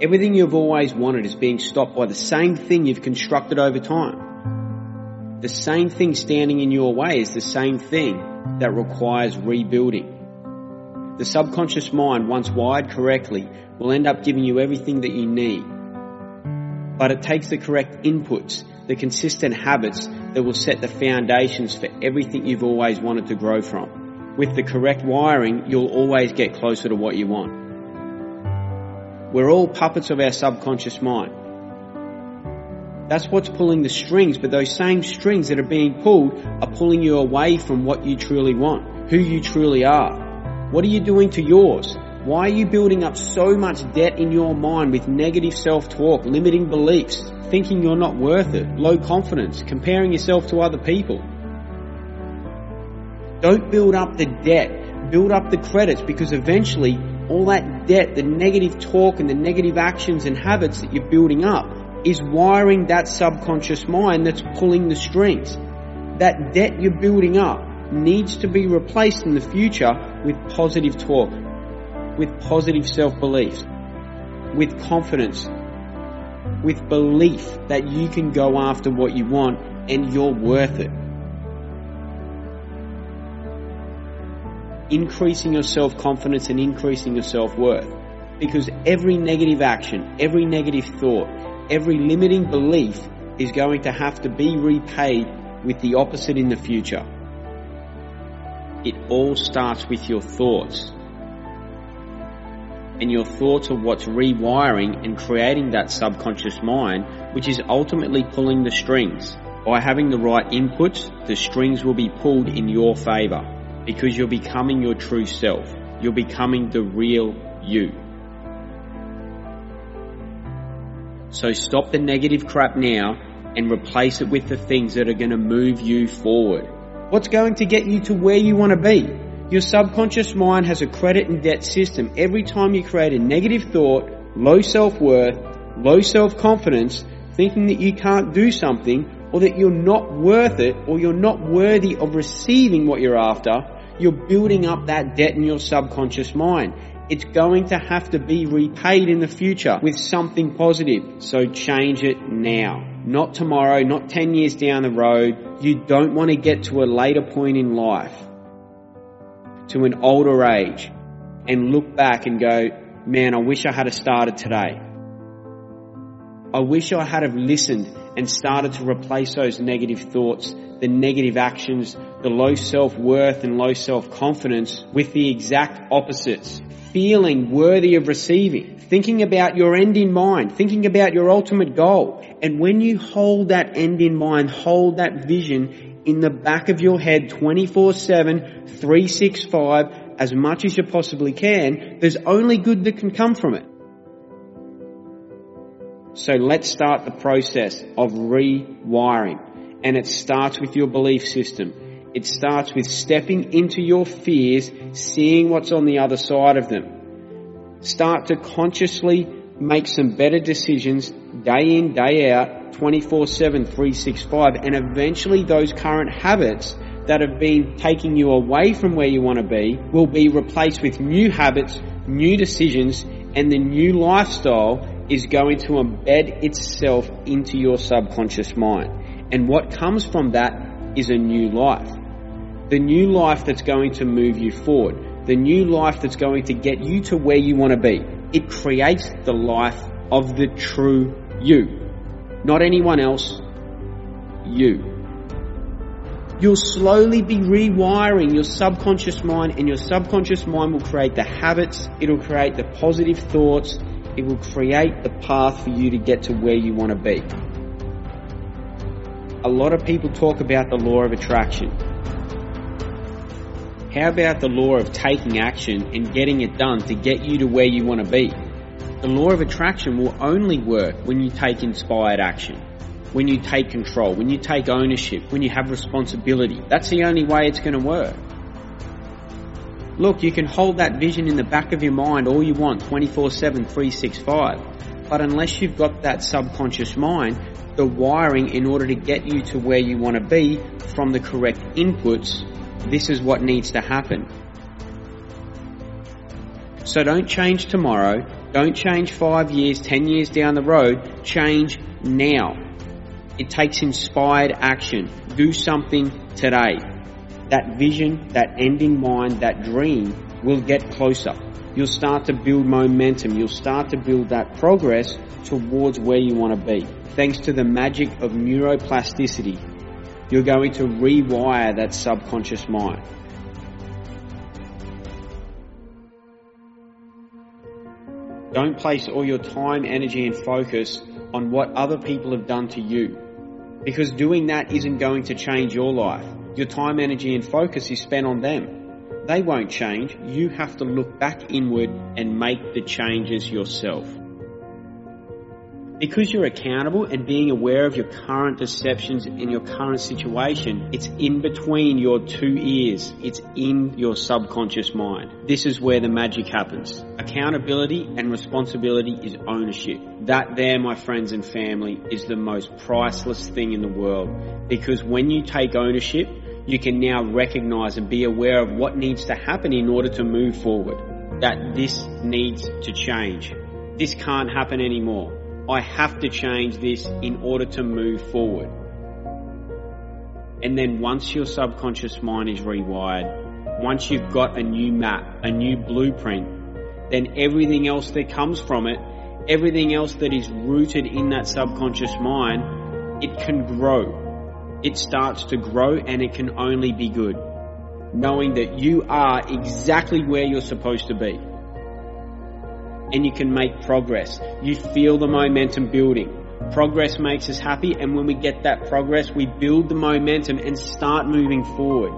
Everything you've always wanted is being stopped by the same thing you've constructed over time. The same thing standing in your way is the same thing that requires rebuilding. The subconscious mind, once wired correctly, will end up giving you everything that you need. But it takes the correct inputs, the consistent habits that will set the foundations for everything you've always wanted to grow from. With the correct wiring, you'll always get closer to what you want. We're all puppets of our subconscious mind. That's what's pulling the strings, but those same strings that are being pulled are pulling you away from what you truly want, who you truly are. What are you doing to yours? Why are you building up so much debt in your mind with negative self-talk, limiting beliefs, thinking you're not worth it, low confidence, comparing yourself to other people? Don't build up the debt, build up the credits because eventually all that debt, the negative talk and the negative actions and habits that you're building up is wiring that subconscious mind that's pulling the strings. That debt you're building up needs to be replaced in the future with positive talk, with positive self-belief, with confidence, with belief that you can go after what you want and you're worth it. Increasing your self-confidence and increasing your self-worth. Because every negative action, every negative thought, every limiting belief is going to have to be repaid with the opposite in the future. It all starts with your thoughts. And your thoughts are what's rewiring and creating that subconscious mind, which is ultimately pulling the strings. By having the right inputs, the strings will be pulled in your favor because you're becoming your true self. You're becoming the real you. So stop the negative crap now and replace it with the things that are going to move you forward. What's going to get you to where you want to be? Your subconscious mind has a credit and debt system. Every time you create a negative thought, low self-worth, low self-confidence, thinking that you can't do something, or that you're not worth it, or you're not worthy of receiving what you're after, you're building up that debt in your subconscious mind. It's going to have to be repaid in the future with something positive. So change it now. Not tomorrow, not 10 years down the road. You don't want to get to a later point in life, to an older age, and look back and go, man, I wish I had started today. I wish I had have listened and started to replace those negative thoughts, the negative actions, the low self-worth and low self-confidence with the exact opposites. Feeling worthy of receiving, thinking about your end in mind, thinking about your ultimate goal. And when you hold that end in mind, hold that vision in the back of your head 24-7, 365, as much as you possibly can, there's only good that can come from it. So let's start the process of rewiring. And it starts with your belief system. It starts with stepping into your fears, seeing what's on the other side of them. Start to consciously make some better decisions day in, day out, 24-7, 365, and eventually those current habits that have been taking you away from where you want to be will be replaced with new habits, new decisions, and the new lifestyle is going to embed itself into your subconscious mind. And what comes from that is a new life. The new life that's going to move you forward. The new life that's going to get you to where you want to be. It creates the life of the true you. Not anyone else. You. You'll slowly be rewiring your subconscious mind and your subconscious mind will create the habits, it'll create the positive thoughts, it will create the path for you to get to where you want to be. A lot of people talk about the law of attraction. How about the law of taking action and getting it done to get you to where you want to be? The law of attraction will only work when you take inspired action, when you take control, when you take ownership, when you have responsibility. That's the only way it's going to work. Look, you can hold that vision in the back of your mind all you want 24 7, 365. But unless you've got that subconscious mind, the wiring in order to get you to where you want to be from the correct inputs, this is what needs to happen. So don't change tomorrow, Don't change five years, ten years down the road. Change now. It takes inspired action. Do something today. That vision, that end in mind, that dream will get closer. You'll start to build momentum. You'll start to build that progress towards where you want to be. Thanks to the magic of neuroplasticity, you're going to rewire that subconscious mind. Don't place all your time, energy, and focus on what other people have done to you. Because doing that isn't going to change your life. Your time, energy, and focus is spent on them. They won't change. You have to look back inward and make the changes yourself. Because you're accountable and being aware of your current deceptions in your current situation, it's in between your two ears. It's in your subconscious mind. This is where the magic happens. Accountability and responsibility is ownership. That there, my friends and family, is the most priceless thing in the world. Because when you take ownership, you can now recognize and be aware of what needs to happen in order to move forward. That this needs to change. This can't happen anymore I have to change this in order to move forward. And then once your subconscious mind is rewired, once you've got a new map, a new blueprint, then everything else that comes from it, everything else that is rooted in that subconscious mind, it can grow. It starts to grow and it can only be good. Knowing that you are exactly where you're supposed to be and you can make progress. You feel the momentum building. Progress makes us happy, and when we get that progress, we build the momentum and start moving forward.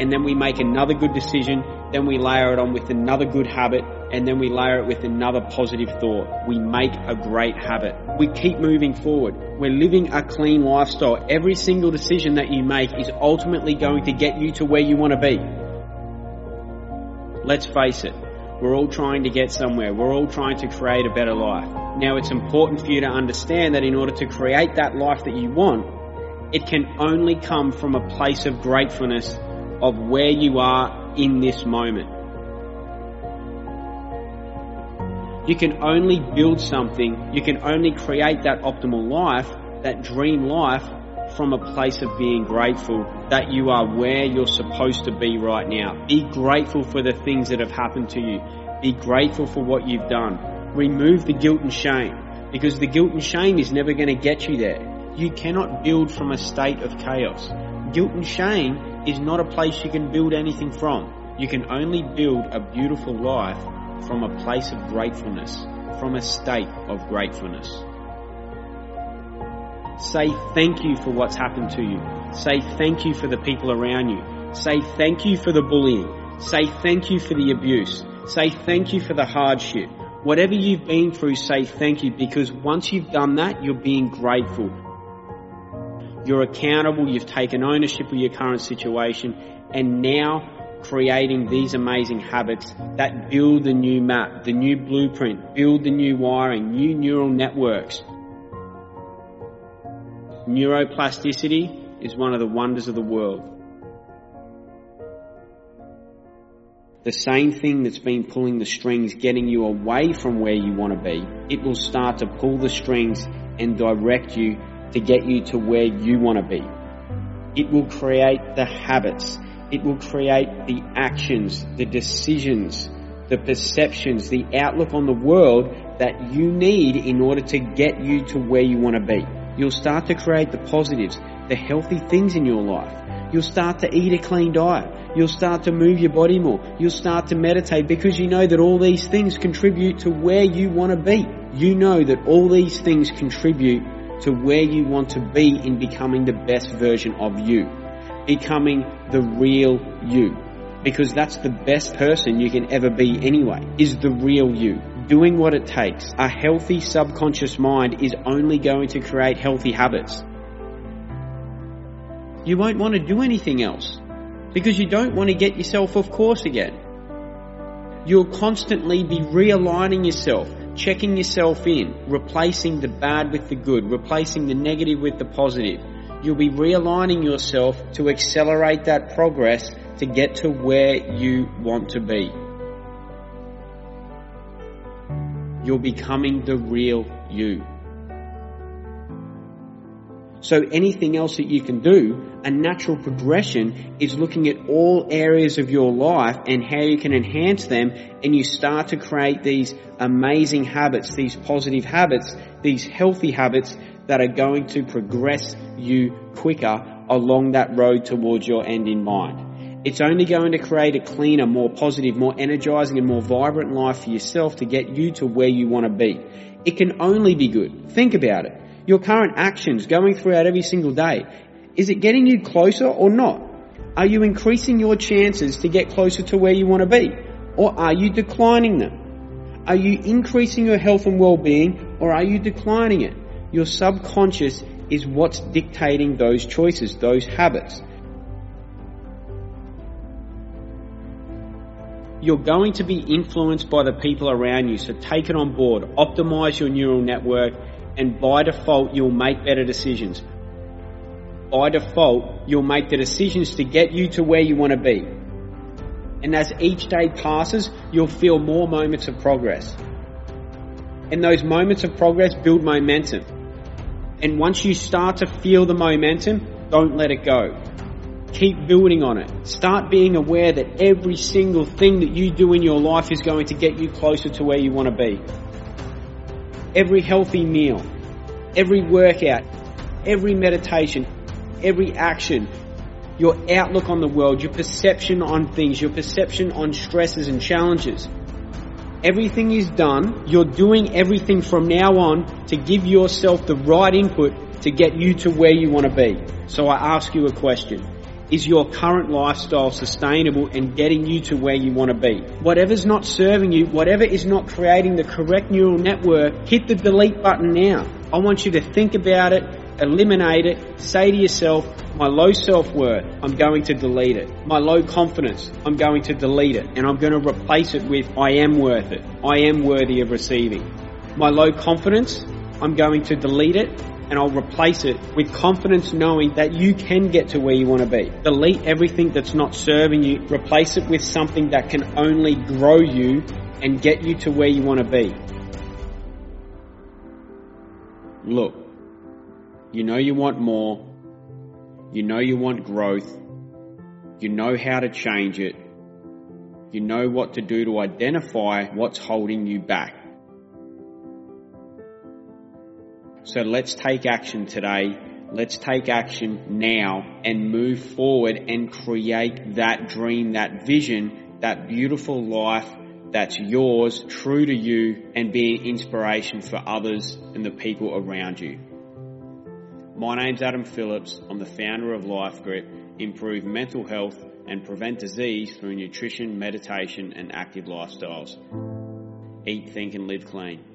And then we make another good decision, then we layer it on with another good habit, and then we layer it with another positive thought. We make a great habit. We keep moving forward. We're living a clean lifestyle. Every single decision that you make is ultimately going to get you to where you want to be. Let's face it, we're all trying to get somewhere. We're all trying to create a better life. Now it's important for you to understand that in order to create that life that you want, it can only come from a place of gratefulness of where you are in this moment. You can only build something, you can only create that optimal life, that dream life, from a place of being grateful that you are where you're supposed to be right now. Be grateful for the things that have happened to you. Be grateful for what you've done. Remove the guilt and shame because the guilt and shame is never going to get you there. You cannot build from a state of chaos. Guilt and shame is not a place you can build anything from. You can only build a beautiful life from a place of gratefulness, from a state of gratefulness. Say thank you for what's happened to you. Say thank you for the people around you. Say thank you for the bullying. Say thank you for the abuse. Say thank you for the hardship. Whatever you've been through, say thank you because once you've done that, you're being grateful. You're accountable, you've taken ownership of your current situation, and now creating these amazing habits that build the new map, the new blueprint, build the new wiring, new neural networks, Neuroplasticity is one of the wonders of the world. The same thing that's been pulling the strings, getting you away from where you want to be, it will start to pull the strings and direct you to get you to where you want to be. It will create the habits. It will create the actions, the decisions, the perceptions, the outlook on the world that you need in order to get you to where you want to be. You'll start to create the positives, the healthy things in your life. You'll start to eat a clean diet. You'll start to move your body more. You'll start to meditate because you know that all these things contribute to where you want to be. You know that all these things contribute to where you want to be in becoming the best version of you. Becoming the real you. Because that's the best person you can ever be anyway, is the real you doing what it takes. A healthy subconscious mind is only going to create healthy habits. You won't want to do anything else because you don't want to get yourself off course again. You'll constantly be realigning yourself, checking yourself in, replacing the bad with the good, replacing the negative with the positive. You'll be realigning yourself to accelerate that progress to get to where you want to be. you're becoming the real you. So anything else that you can do, a natural progression is looking at all areas of your life and how you can enhance them and you start to create these amazing habits, these positive habits, these healthy habits that are going to progress you quicker along that road towards your end in mind. It's only going to create a cleaner, more positive, more energizing and more vibrant life for yourself to get you to where you want to be. It can only be good. Think about it. Your current actions going throughout every single day, is it getting you closer or not? Are you increasing your chances to get closer to where you want to be? Or are you declining them? Are you increasing your health and well-being or are you declining it? Your subconscious is what's dictating those choices, those habits. You're going to be influenced by the people around you, so take it on board. Optimize your neural network and by default you'll make better decisions. By default, you'll make the decisions to get you to where you want to be. And as each day passes, you'll feel more moments of progress. And those moments of progress build momentum. And once you start to feel the momentum, don't let it go. Keep building on it. Start being aware that every single thing that you do in your life is going to get you closer to where you want to be every healthy meal, every workout, every meditation, every action, your outlook on the world, your perception on things, your perception on stresses and challenges. Everything is done. You're doing everything from now on to give yourself the right input to get you to where you want to be. So I ask you a question. Is your current lifestyle sustainable and getting you to where you want to be? Whatever's not serving you, whatever is not creating the correct neural network, hit the delete button now. I want you to think about it, eliminate it, say to yourself, my low self-worth, I'm going to delete it. My low confidence, I'm going to delete it. And I'm going to replace it with, I am worth it. I am worthy of receiving. My low confidence, I'm going to delete it and I'll replace it with confidence knowing that you can get to where you want to be. Delete everything that's not serving you, replace it with something that can only grow you and get you to where you want to be. Look, you know you want more, you know you want growth, you know how to change it, you know what to do to identify what's holding you back. So let's take action today. Let's take action now and move forward and create that dream, that vision, that beautiful life that's yours, true to you, and be an inspiration for others and the people around you. My name's Adam Phillips. I'm the founder of Life Grip. Improve mental health and prevent disease through nutrition, meditation, and active lifestyles. Eat, think, and live clean.